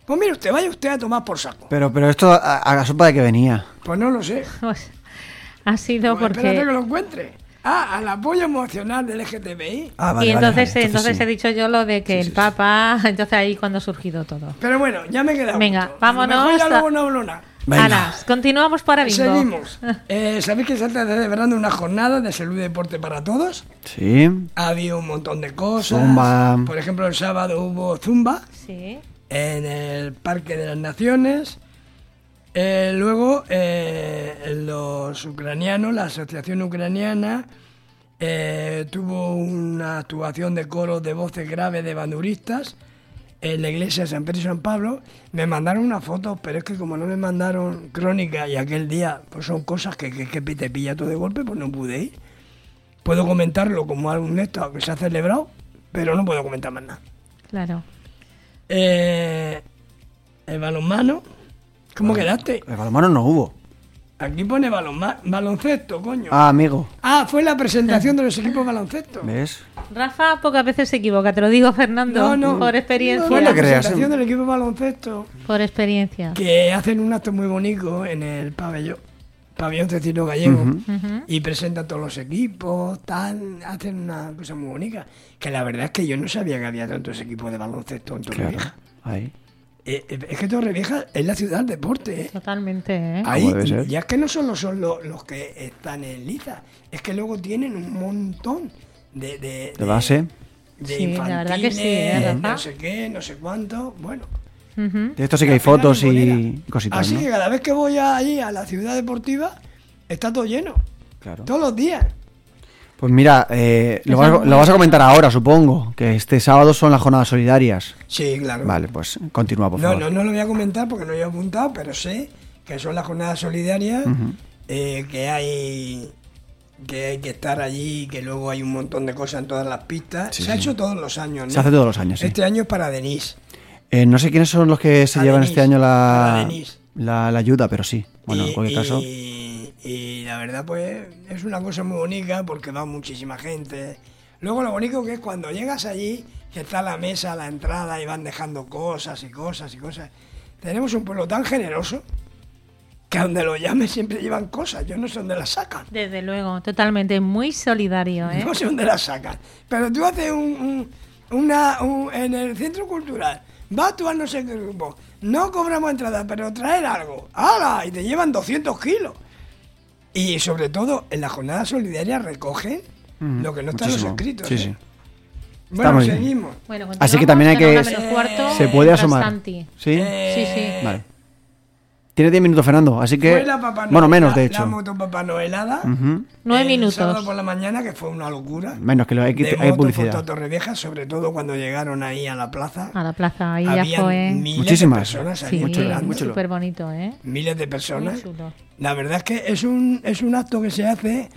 Pues mire usted, vaya usted a tomar por saco. Pero, pero esto a, a la sopa de que venía. Pues no lo sé. Pues, ha sido Pues espérate que porque... lo encuentre. Ah, al apoyo emocional del LGTBI. Ah, y entonces, vale. entonces sí. he dicho yo lo de que el Papa... Entonces ahí cuando ha surgido todo. Pero bueno, ya me he quedado. Venga, gusto. vámonos A lo mejor ya. Venga. Continuamos para bingo. Seguimos. Eh, Sabéis que se está celebrando una jornada de salud y deporte para todos. Sí. Ha habido un montón de cosas. Zumba. Por ejemplo, el sábado hubo zumba Sí. en el Parque de las Naciones. Eh, luego, eh, los ucranianos, la Asociación Ucraniana, eh, tuvo una actuación de coros de voces graves de banduristas en la iglesia de San Pedro y San Pablo. Me mandaron una foto, pero es que como no me mandaron crónica y aquel día, pues son cosas que, que, que te pilla todo de golpe, pues no pude ir. Puedo comentarlo como algo esto que se ha celebrado, pero no puedo comentar más nada. Claro. Eh, el balonmano. ¿Cómo quedaste? El balonmano no hubo. Aquí pone balonma- baloncesto, coño. Ah, amigo. Ah, fue la presentación de los equipos baloncesto. ¿Ves? Rafa pocas veces se equivoca, te lo digo, Fernando. No, no. Por experiencia. Fue la No creas, presentación ¿eh? del equipo baloncesto Por experiencia. que hacen un acto muy bonito en el pabellón. Pabellón Cecilio Gallego. Ujú. Y presentan todos los equipos, tal, hacen una cosa muy bonita. Que la verdad es que yo no sabía que había tantos equipos de baloncesto en Claro. Torrevieja. Ahí. Eh, eh, es que Torrevieja es la ciudad del deporte, ¿eh? Totalmente, ¿eh? Ahí, ya es que no solo son lo- los, que están en liza, es que luego tienen un montón de... De, De base. De Sí, la verdad que sí, ¿eh, infantiles, no sé qué, no sé cuánto, bueno. De esto sí que hay fotos y cositas, Así ¿no? que cada vez que voy allí a la ciudad deportiva, está todo lleno, Claro. todos los días. Pues mira, eh, lo, vas, lo a comentar ahora, supongo. Que este sábado son las jornadas solidarias. Sí, claro. Vale, pues continúa, por No, favor. no, no lo voy a comentar porque no lo he apuntado, pero sé que son las jornadas solidarias, eh, que hay que hay que estar allí, que luego hay un montón de cosas en todas las pistas. Sí, se ha hecho todos los años, ¿no? Se hace todos los años, sí. Este año es para Denise. Eh, no sé quiénes son los que se A llevan este año la, la, la ayuda, pero sí. Bueno, y, en cualquier caso. Y- la verdad, pues, es una cosa muy bonita porque va muchísima gente. Luego lo bonito que es cuando llegas allí, que está la mesa la entrada y van dejando cosas y cosas y cosas. Tenemos un pueblo tan generoso que a donde lo llames siempre llevan cosas. Yo no sé dónde las sacan. Desde luego, totalmente, muy solidario, ¿eh? No sé dónde las sacan. Pero tú haces un, un- una, un- en el centro cultural, vas tú a no sé qué grupo, no cobramos entrada, pero traer algo. ¡Hala! Y te llevan 200 kilos. Y sobre todo, en la jornada solidaria recogen Mm, lo que no está en los escritos. Sí, ¿eh? sí. Bueno, seguimos. Bueno, Así que también hay que- cuarto, Se puede asomar. Santi. ¿Sí? Eh, Sí, sí. Vale. Tiene 10 minutos, Fernando, así que... Fue la Papá Bueno, menos, de hecho. La moto Papá Noelada. Ujú. Nueve el minutos. sábado por la mañana, que fue una locura. Menos que lo hay, que- de hay moto publicidad. Torrevieja, sobre todo cuando llegaron ahí a la plaza. A la plaza, ahí ya Habían fue. miles Muchísimas. de personas Sí, Muy súper bonito, ¿eh? Miles de personas. La verdad es que es un, es un acto que se hace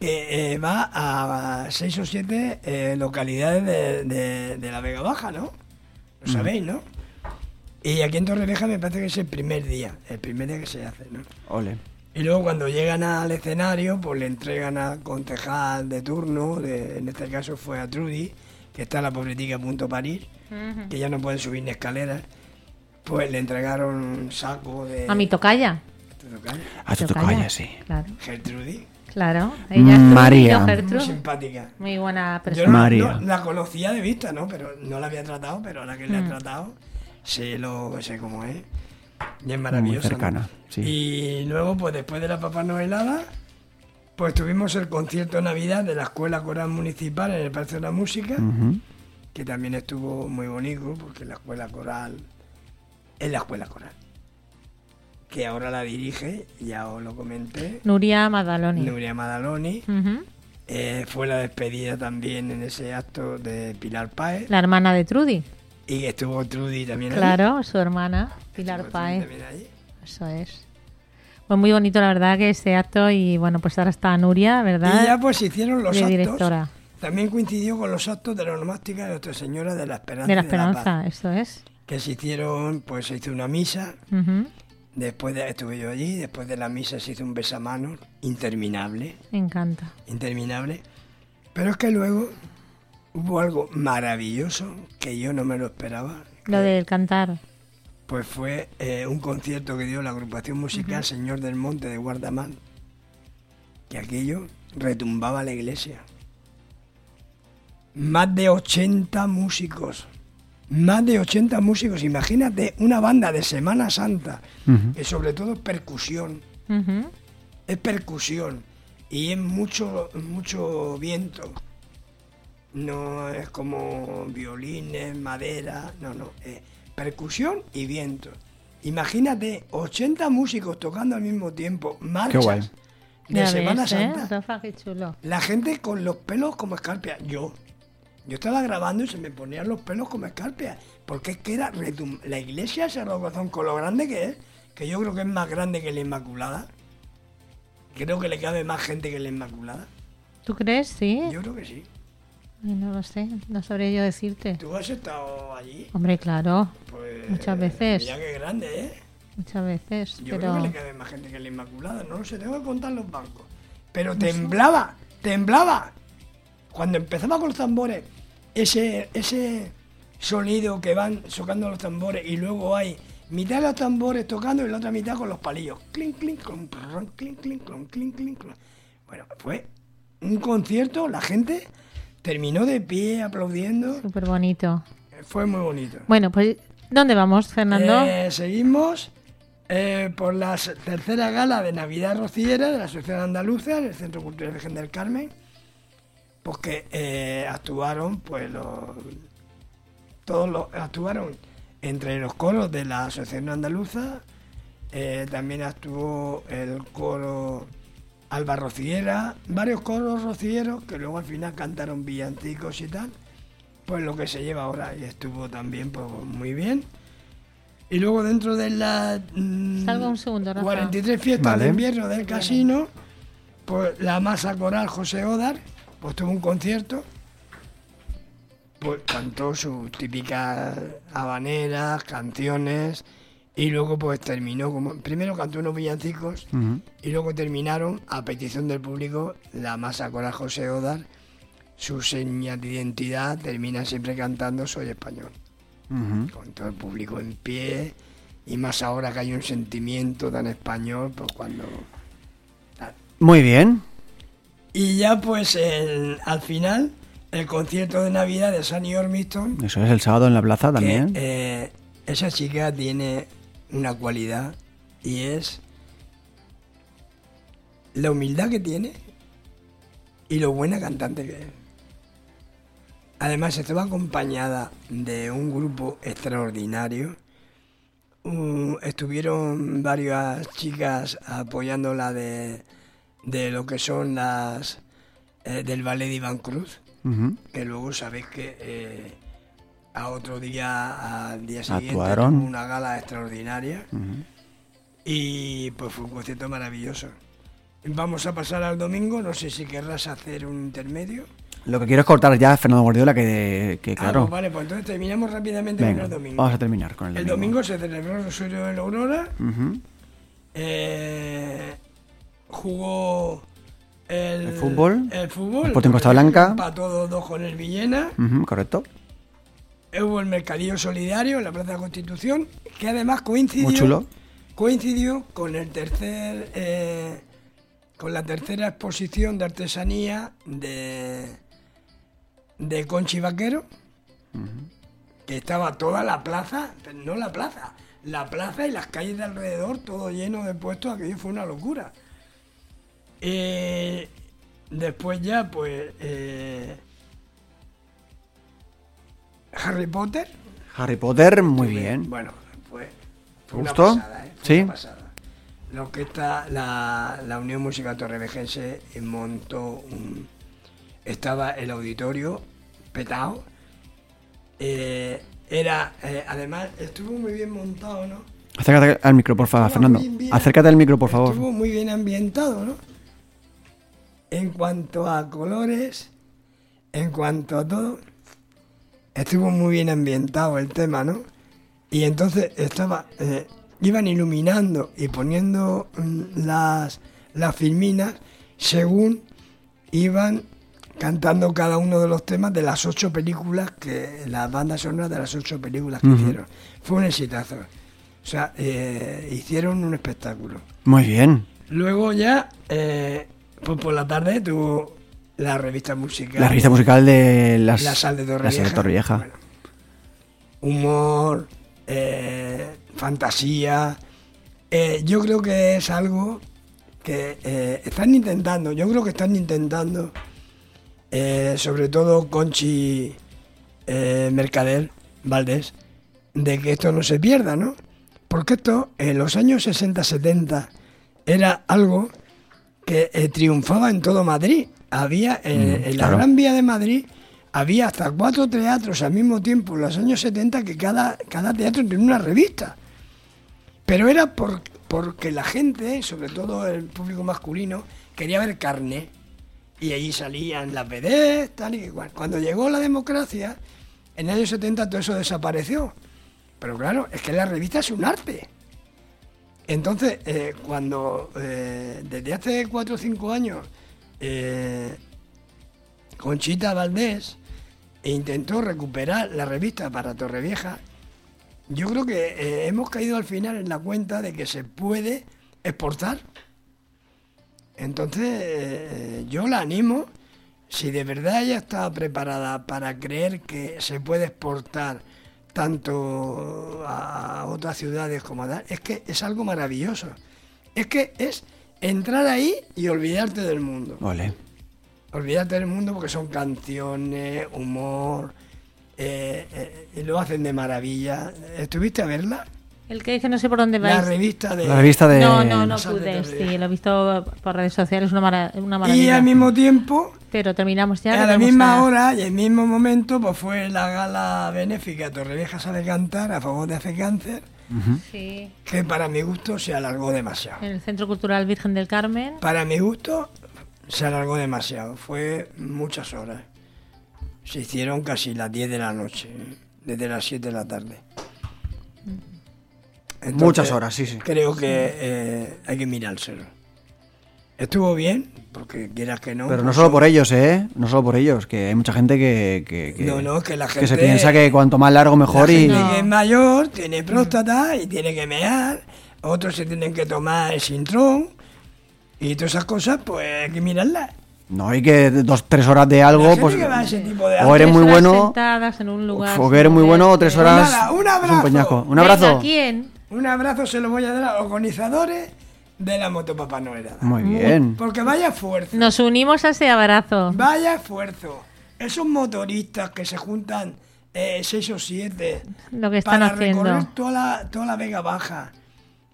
que eh, va a seis o siete eh, localidades de, de- de la Vega Baja, ¿no? Lo sabéis, ¿no? Y aquí en Torrevieja me parece que es el primer día, el primer día que se hace, ¿no? Ole. Y luego cuando llegan al escenario, pues le entregan al concejal de turno, de- en este caso fue a Trudy, que está en la pobretica a punto de parir, que ya no puede subir ni escaleras, pues le entregaron un saco de... A mi tocaya. A tu Tocaya, tocaya, sí. Claro, Gertrudy, claro. Ella es María. Muy simpática. Muy buena Yo persona. no, María. no- la conocía de vista, ¿no? Pero no la había tratado, pero ahora que la he Mm. tratado, sé lo sé cómo es. Y es Muy maravillosa. ¿no? cercana, sí. Y luego, pues después de la Papá Noelada, pues tuvimos el concierto de Navidad de la Escuela Coral Municipal en el Palacio de la Música, que también estuvo muy bonito, porque la Escuela Coral es la Escuela Coral. que ahora la dirige, ya os lo comenté, Nuria Madaloni. Nuria Madaloni. Eh, fue la despedida también en ese acto de Pilar Páez. La hermana de Trudy. Y estuvo Trudy también. Claro, su hermana, Pilar Estuvo Paez. Eso es. Pues muy bonito, la verdad, que ese acto. Y bueno, pues ahora está Nuria, ¿verdad? Y ya pues se hicieron los de actos. directora. También coincidió con los actos de la onomástica de Nuestra Señora de la Esperanza. De la Paz, Esperanza, eso es. que se hicieron, pues se hizo una misa. Después de, estuve yo allí, después de la misa se hizo un besamanos interminable, Me encanta. interminable. Pero es que luego hubo algo maravilloso que yo no me lo esperaba. Lo del cantar. Pues fue eh, un concierto que dio la agrupación musical Señor del Monte de Guardamán. Que aquello retumbaba la iglesia. Más de 80 músicos. Más de 80 músicos. Imagínate una banda de Semana Santa. Que sobre todo es percusión. Es percusión. Y es mucho, mucho viento. No es como violines, madera. No, no. Es percusión y viento. Imagínate 80 músicos tocando al mismo tiempo. Marchas guay. de Ya Semana ves, ¿eh? Santa. Rafa, qué chulo. La gente con los pelos como escarpias. Yo. Yo estaba grabando y se me ponían los pelos como escarpias. Porque es que era retum- La iglesia de Cerro Corazón, con lo grande que es, que yo creo que es más grande que la Inmaculada. Creo que le cabe más gente que la Inmaculada. ¿Tú crees? Sí. Yo creo que sí. No lo sé. No sabría yo decirte. Tú has estado allí. Hombre, claro. Pues, Muchas veces. Mira qué grande, ¿eh? Muchas veces. Yo pero creo que le cabe más gente que la Inmaculada. No lo sé, tengo que contar los bancos. Pero temblaba, temblaba. Cuando empezaba con los tambores, ese, ese sonido que van tocando los tambores y luego hay mitad de los tambores tocando y la otra mitad con los palillos. Clink, clink, clon, clink, clink, clon, clink, clink, clon. Bueno, fue un concierto, la gente terminó de pie aplaudiendo. súper bonito. Fue muy bonito. Bueno, pues ¿dónde vamos, Fernando? Eh, seguimos eh, por la tercera gala de Navidad Rociera de la Asociación Andaluza en el Centro Cultural Virgen del Carmen, porque eh, actuaron, pues los, todos los actuaron entre los coros de la Asociación Andaluza, también actuó el coro Alba Rociera, varios coros rocieros que luego al final cantaron villancicos y tal, pues lo que se lleva ahora y estuvo también pues, muy bien. Y luego dentro de las mm, un segundo, Rafa. 43 fiestas Vale. de invierno del casino, pues la masa coral José Odar, pues tuvo un concierto, pues cantó sus típicas habaneras, canciones, y luego pues terminó como, primero cantó unos villancicos, y luego terminaron, a petición del público, la masa coral José Odar, su señal de identidad, termina siempre cantando Soy español con todo el público en pie y más ahora que hay un sentimiento tan español, pues cuando... Muy bien. Y ya pues el- al final el concierto de Navidad de Sunny Ormiston, Eso es el sábado en la plaza que también. eh, esa chica tiene una cualidad y es la humildad que tiene y lo buena cantante que es. Además estaba acompañada de un grupo extraordinario. Uh, estuvieron varias chicas apoyándola de, de lo que son las eh, del ballet de Iván Cruz, que luego sabéis que eh, a otro día, al día siguiente, Actuaron. tuvo una gala extraordinaria y pues fue un concierto maravilloso. Vamos a pasar al domingo, no sé si querrás hacer un intermedio. Lo que quiero es cortar ya a Fernando Guardiola, que, que Ah, claro. pues vale, pues entonces terminamos rápidamente Venga, con el domingo. vamos a terminar con el El domingo. domingo se celebró el de la Aurora, eh, jugó el, El fútbol. el fútbol, Sporting Costa Blanca. empató 2-2 con el Villena, correcto. Hubo el Mercadillo Solidario en la Plaza de la Constitución, que además coincidió, chulo. coincidió con el tercer eh, con la tercera exposición de artesanía de de Conchi Vaquero que estaba toda la plaza no la plaza la plaza y las calles de alrededor todo lleno de puestos aquello fue una locura Eh, después ya pues eh, Harry Potter Harry Potter, muy Tuve- bien. Bueno, fue, ¿Te fue una pasada, ¿eh? Fue Sí. una pasada. la orquesta, la, la Unión Música Torrevejense montó un... Estaba el auditorio petado. Eh, era, eh, además, estuvo muy bien montado, ¿no? Acércate al micro, por favor, Fernando. bien- Acércate al micro, por favor. Estuvo muy bien ambientado, ¿no? En cuanto a colores, en cuanto a todo, estuvo muy bien ambientado el tema, ¿no? Y entonces estaba, eh, iban iluminando y poniendo mm, las, las filminas según iban cantando cada uno de los temas de las ocho películas que las bandas sonoras de las ocho películas que hicieron. Fue un exitazo. O sea, eh, hicieron un espectáculo. Muy bien. Luego ya, eh, pues por la tarde tuvo la revista musical. La revista musical de las, La Sal de La Torrevieja. Sal de Torrevieja. Bueno, humor, eh, fantasía. Eh, yo creo que es algo que eh, están intentando, yo creo que están intentando, sobre todo Conchi Mercader Valdés, de que esto no se pierda, ¿no? Porque esto en los años 60-70 era algo que triunfaba en todo Madrid. Había eh, en la claro. Gran Vía de Madrid había hasta cuatro teatros al mismo tiempo en los años 70 que cada, cada teatro tenía una revista. Pero era por- porque la gente, sobre todo el público masculino, quería ver carne. Y ahí salían las vedettes, tal y igual. Cuando llegó la democracia, en el año 70 todo eso desapareció. Pero claro, es que la revista es un arte. Entonces, eh, cuando eh, desde hace cuatro o cinco años eh, Conchita Valdés intentó recuperar la revista para Torrevieja, yo creo que eh, hemos caído al final en la cuenta de que se puede exportar. Entonces, eh, yo la animo, si de verdad ella está preparada para creer que se puede exportar tanto a otras ciudades como a es que es algo maravilloso. Es que es entrar ahí y olvidarte del mundo. Ole. Olvídate del mundo porque son canciones, humor, eh, eh, y lo hacen de maravilla. ¿Estuviste a verla? El que dice no sé por dónde La vais. revista de... La revista de... No, no, no pude. Sí, lo he visto por redes sociales, una, mara- una Y maravilla. al mismo tiempo, Pero terminamos ya. a la misma a- hora y el mismo momento, pues fue la gala benéfica Torrevieja sabe cantar a favor de hace cáncer, Sí, que para mi gusto se alargó demasiado. en el Centro Cultural Virgen del Carmen. Para mi gusto se alargó demasiado, fue muchas horas. Se hicieron casi las 10 de la noche, desde las 7 de la tarde. Entonces, Muchas horas, sí, sí. Creo que eh, hay que mirárselo. Estuvo bien, porque quieras que no. Pero no pues solo por ellos, ¿eh? No solo por ellos, que hay mucha gente que... que, que- No, no, que la se gente- piensa que cuanto más largo mejor La y... gente No. que es mayor tiene próstata y tiene que mear, otros se tienen que tomar el sintrón y todas esas cosas, pues hay que mirarlas. No, y que dos, tres horas de algo, pues... que va a ese tipo de O eres muy bueno, en un lugar. o que eres muy bueno, o tres horas... nada, un abrazo. Un Venga, abrazo. ¿quién? Un abrazo se lo voy a dar a los organizadores de la Moto Papá Noel. Muy bien. Porque vaya esfuerzo, Nos unimos a ese abrazo. vaya esfuerzo. Esos motoristas que se juntan eh, seis o siete Lo que están para haciendo. recorrer toda la, toda la Vega Baja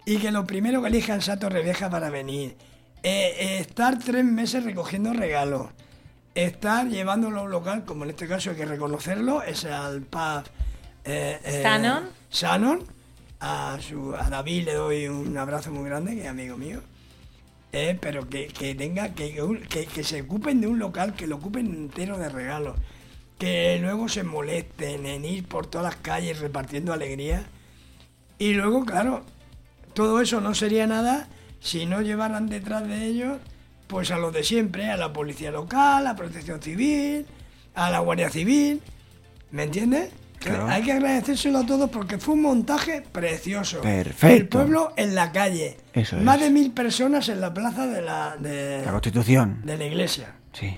y que lo primero que elijan sea Torrevieja para venir. Eh, eh, estar tres meses recogiendo regalos. Estar llevándolo a un local, como en este caso hay que reconocerlo, es al pub eh, eh, Shannon. Shannon. A, su, a David le doy un abrazo muy grande, que es amigo mío. Eh, pero que, que tenga que, que, que se ocupen de un local, que lo ocupen entero de regalos. Que luego se molesten en ir por todas las calles repartiendo alegría. Y luego, claro, todo eso no sería nada si no llevaran detrás de ellos pues a lo de siempre, a la policía local, a protección civil, a la guardia civil, ¿me entiendes? Claro. Hay que agradecérselo a todos porque fue un montaje precioso. Perfecto. El pueblo en la calle. Eso Más es. de mil personas en la plaza de la, de, La Constitución. de la iglesia. Sí.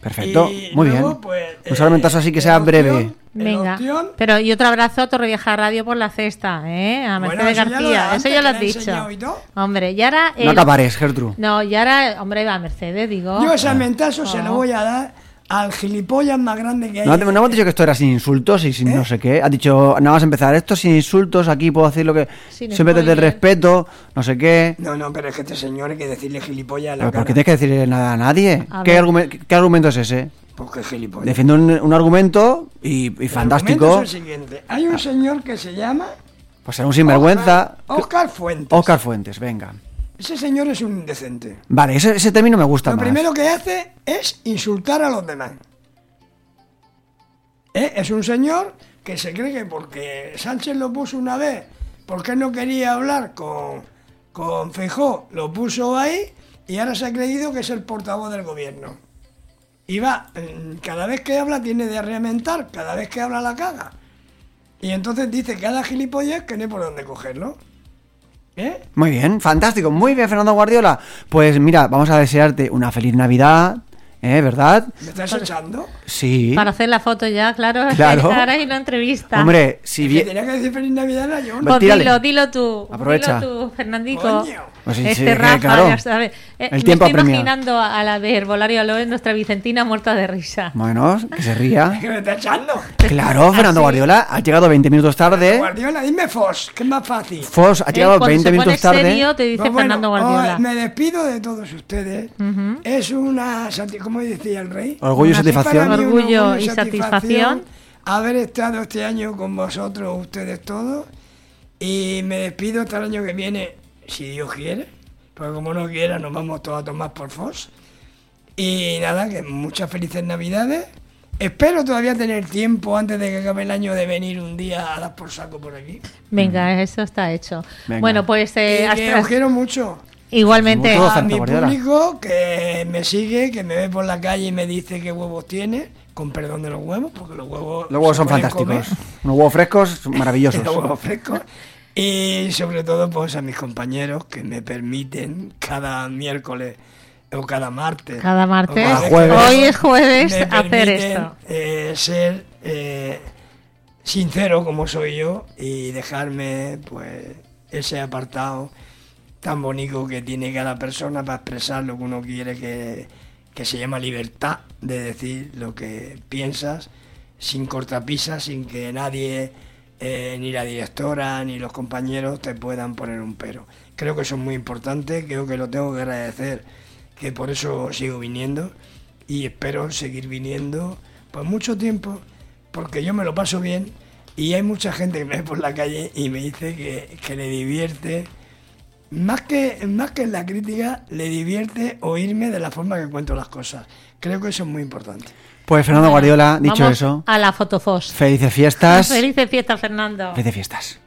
Perfecto. Y Muy luego, bien. pues, Un eh, salmentazo así que sea opción- breve. Venga. opción- Pero y otro abrazo a Torrevieja Radio por la cesta, ¿eh? A Bueno, Mercedes eso García. eso ya lo has dicho. enseñado y todo. Hombre, y ahora. No el- acabares, Gertrude. No, y ahora, hombre, va a Mercedes, digo. Yo ese mentazo se lo voy a dar al gilipollas más grande que hay. No, no hemos dicho que esto era sin insultos y sin ¿Eh? no sé qué. Has dicho, nada más empezar, esto sin insultos, aquí puedo decir lo que... Sin siempre desde el respeto, no sé qué. No, no, pero es que este señor hay que decirle gilipollas a la Pero ¿por qué tienes que decirle nada a nadie? A ¿Qué, argumento es ese? Porque gilipollas. Defiende un, un argumento y, y El fantástico. argumento es el siguiente. Hay un señor que se llama Pues será un sinvergüenza. Oscar Fuentes. Oscar Fuentes, venga. Ese señor es un indecente. Vale, ese, ese término me gusta Lo más. primero que hace es insultar a los demás. ¿Eh? Es un señor que se cree que porque Sánchez lo puso una vez, porque no quería hablar con, con Feijó, lo puso ahí y ahora se ha creído que es el portavoz del gobierno. Y va, mm, cada vez que habla tiene diarrea mental, cada vez que habla la caga. Y entonces dice cada gilipollas que no hay por dónde cogerlo. ¿Eh? Muy bien, fantástico. Muy bien, Fernando Guardiola. Pues mira, vamos a desearte una feliz Navidad, ¿eh? ¿Verdad? ¿Me estás echando? Sí. Para hacer la foto ya, claro. Claro. Ahora hay una entrevista. Hombre, si bien... tenía que decir feliz Navidad a yo. Pues Pues dilo, dilo tú. Aprovecha. Dilo tú, Fernandico. Coño. Pues sí, sí, este que Rafa, claro. ya sabes. Eh, El me tiempo estoy apremia. imaginando a, a la de Herbolario Aloe, nuestra Vicentina muerta de risa. Bueno, que se ría. ¿Qué me está echando? Claro, Fernando Así. Guardiola ha llegado 20 minutos tarde. Guardiola, dime Fos, que es más fácil. Fos ha Él, llegado cuando 20 se minutos pone tarde. serio, te dice Pues bueno, Fernando Guardiola. oh, me despido de todos ustedes. Ujú. Es una, sati- ¿cómo decía el rey? Orgullo y satisfacción. Un Orgullo y satisfacción satisfacción. haber estado este año con vosotros, ustedes todos. Y me despido hasta el año que viene, si Dios quiere. Porque como no quiera, nos vamos todos a tomar por Fos. Y nada, que muchas felices Navidades. Espero todavía tener tiempo antes de que acabe el año de venir un día a dar por saco por aquí. Venga, eso está hecho. Venga. Bueno, pues eh, hasta- os quiero mucho. Igualmente. Mucho. A mi público que me sigue, que me ve por la calle y me dice qué huevos tiene, con perdón de los huevos, porque los huevos, Los huevos son fantásticos. comer, Unos huevos frescos son maravillosos. los huevos frescos. Y sobre todo pues a mis compañeros que me permiten cada miércoles o cada martes. Cada martes. cada jueves. Hoy es jueves, me hacer permiten, esto. eh, ser eh, sincero como soy yo y dejarme pues ese apartado tan bonito que tiene cada persona para expresar lo que uno quiere que, que se llama libertad de decir lo que piensas sin cortapisas, sin que nadie, eh, ni la directora ni los compañeros te puedan poner un pero. Creo que eso es muy importante, creo que lo tengo que agradecer, que por eso sigo viniendo y espero seguir viniendo por mucho tiempo, porque yo me lo paso bien y hay mucha gente que me ve por la calle y me dice que, que le divierte, más que, más que en la crítica, le divierte oírme de la forma que cuento las cosas. Creo que eso es muy importante. Pues Fernando Guardiola, dicho Vamos eso, A la fotofos. felices fiestas. Felices fiestas, Fernando. Felices fiestas.